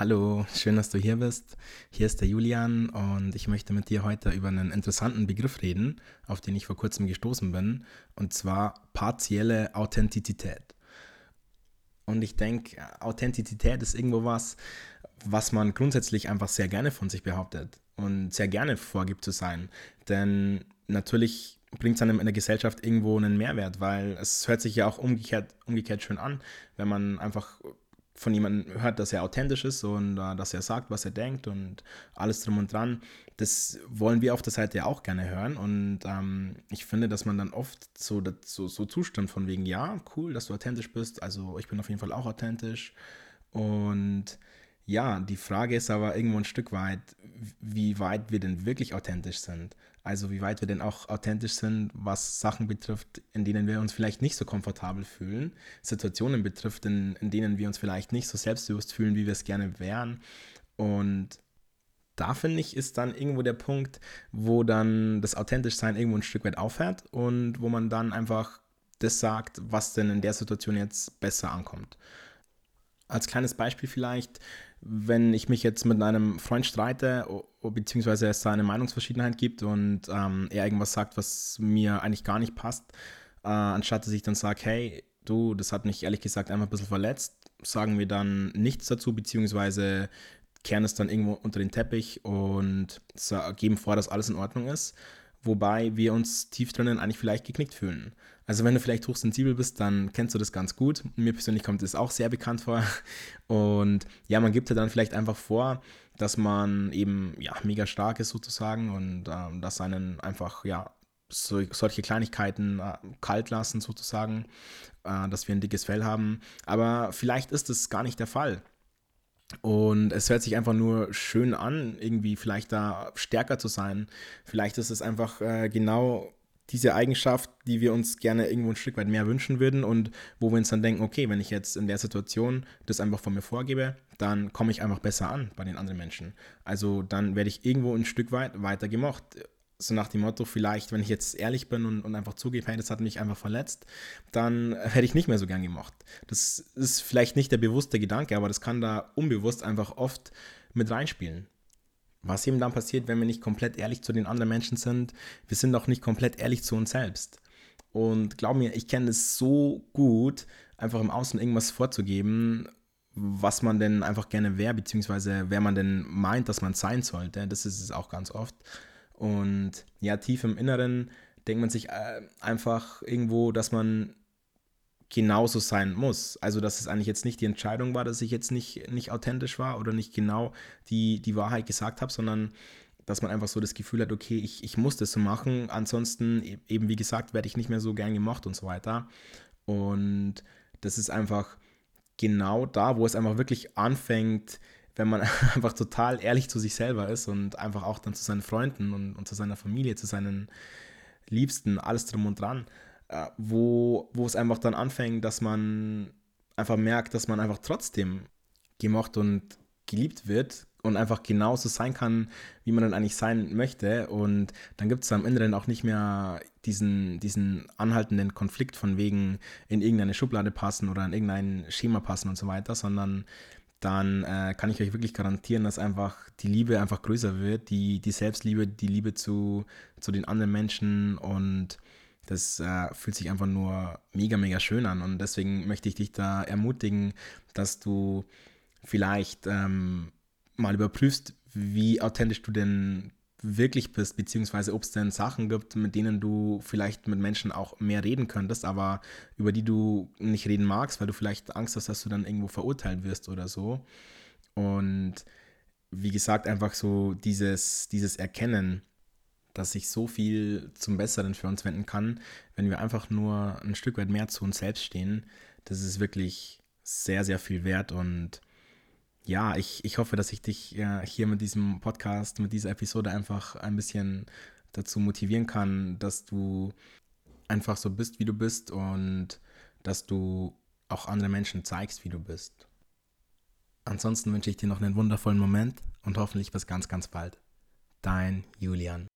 Hallo, schön, dass du hier bist. Hier ist der Julian und ich möchte mit dir heute über einen interessanten Begriff reden, auf den ich vor kurzem gestoßen bin, und zwar partielle Authentizität. Und ich denke, Authentizität ist irgendwo was, was man grundsätzlich einfach sehr gerne von sich behauptet und sehr gerne vorgibt zu sein. Denn natürlich bringt es einem in der Gesellschaft irgendwo einen Mehrwert, weil es hört sich ja auch umgekehrt, umgekehrt schön an, wenn man einfach von jemandem hört, dass er authentisch ist und uh, dass er sagt, was er denkt und alles drum und dran. Das wollen wir auf der Seite ja auch gerne hören. Und ähm, ich finde, dass man dann oft so, so, so zustimmt von wegen, ja, cool, dass du authentisch bist. Also ich bin auf jeden Fall auch authentisch. Und ja, die Frage ist aber irgendwo ein Stück weit, wie weit wir denn wirklich authentisch sind. Also wie weit wir denn auch authentisch sind, was Sachen betrifft, in denen wir uns vielleicht nicht so komfortabel fühlen, Situationen betrifft, in, in denen wir uns vielleicht nicht so selbstbewusst fühlen, wie wir es gerne wären. Und da finde ich, ist dann irgendwo der Punkt, wo dann das Authentischsein irgendwo ein Stück weit aufhört und wo man dann einfach das sagt, was denn in der Situation jetzt besser ankommt. Als kleines Beispiel vielleicht, wenn ich mich jetzt mit einem Freund streite, beziehungsweise es da eine Meinungsverschiedenheit gibt und ähm, er irgendwas sagt, was mir eigentlich gar nicht passt, äh, anstatt dass ich dann sage, hey, du, das hat mich ehrlich gesagt einfach ein bisschen verletzt, sagen wir dann nichts dazu, beziehungsweise kehren es dann irgendwo unter den Teppich und geben vor, dass alles in Ordnung ist wobei wir uns tief drinnen eigentlich vielleicht geknickt fühlen. Also wenn du vielleicht hochsensibel bist, dann kennst du das ganz gut. Mir persönlich kommt das auch sehr bekannt vor. Und ja, man gibt ja dann vielleicht einfach vor, dass man eben ja mega stark ist sozusagen und ähm, dass einen einfach ja so, solche Kleinigkeiten äh, kalt lassen sozusagen, äh, dass wir ein dickes Fell haben. Aber vielleicht ist das gar nicht der Fall. Und es hört sich einfach nur schön an, irgendwie vielleicht da stärker zu sein. Vielleicht ist es einfach äh, genau diese Eigenschaft, die wir uns gerne irgendwo ein Stück weit mehr wünschen würden und wo wir uns dann denken, okay, wenn ich jetzt in der Situation das einfach von mir vorgebe, dann komme ich einfach besser an bei den anderen Menschen. Also dann werde ich irgendwo ein Stück weit weiter gemocht so nach dem Motto, vielleicht, wenn ich jetzt ehrlich bin und, und einfach zugebe, hey, das hat mich einfach verletzt, dann hätte ich nicht mehr so gern gemocht. Das ist vielleicht nicht der bewusste Gedanke, aber das kann da unbewusst einfach oft mit reinspielen. Was eben dann passiert, wenn wir nicht komplett ehrlich zu den anderen Menschen sind, wir sind auch nicht komplett ehrlich zu uns selbst. Und glaub mir, ich kenne es so gut, einfach im Außen irgendwas vorzugeben, was man denn einfach gerne wäre, beziehungsweise wer man denn meint, dass man sein sollte. Das ist es auch ganz oft. Und ja, tief im Inneren denkt man sich äh, einfach irgendwo, dass man genauso sein muss. Also, dass es eigentlich jetzt nicht die Entscheidung war, dass ich jetzt nicht, nicht authentisch war oder nicht genau die, die Wahrheit gesagt habe, sondern dass man einfach so das Gefühl hat, okay, ich, ich muss das so machen, ansonsten e-, eben wie gesagt, werde ich nicht mehr so gern gemocht und so weiter. Und das ist einfach genau da, wo es einfach wirklich anfängt, wenn man einfach total ehrlich zu sich selber ist und einfach auch dann zu seinen Freunden und, und zu seiner Familie, zu seinen Liebsten, alles drum und dran, wo, wo es einfach dann anfängt, dass man einfach merkt, dass man einfach trotzdem gemocht und geliebt wird und einfach genauso sein kann, wie man dann eigentlich sein möchte. Und dann gibt es am dann auch nicht mehr diesen, diesen anhaltenden Konflikt von wegen in irgendeine Schublade passen oder in irgendein Schema passen und so weiter, sondern dann äh, kann ich euch wirklich garantieren, dass einfach die Liebe einfach größer wird, die, die Selbstliebe, die Liebe zu, zu den anderen Menschen und das äh, fühlt sich einfach nur mega, mega schön an und deswegen möchte ich dich da ermutigen, dass du vielleicht ähm, mal überprüfst, wie authentisch du denn wirklich bist, beziehungsweise ob es denn Sachen gibt, mit denen du vielleicht mit Menschen auch mehr reden könntest, aber über die du nicht reden magst, weil du vielleicht Angst hast, dass du dann irgendwo verurteilt wirst oder so. Und wie gesagt, einfach so dieses, dieses Erkennen, dass sich so viel zum Besseren für uns wenden kann, wenn wir einfach nur ein Stück weit mehr zu uns selbst stehen, das ist wirklich sehr, sehr viel wert und ja, ich, ich hoffe, dass ich dich ja, hier mit diesem Podcast, mit dieser Episode einfach ein bisschen dazu motivieren kann, dass du einfach so bist, wie du bist und dass du auch andere Menschen zeigst, wie du bist. Ansonsten wünsche ich dir noch einen wundervollen Moment und hoffentlich bis ganz, ganz bald. Dein Julian.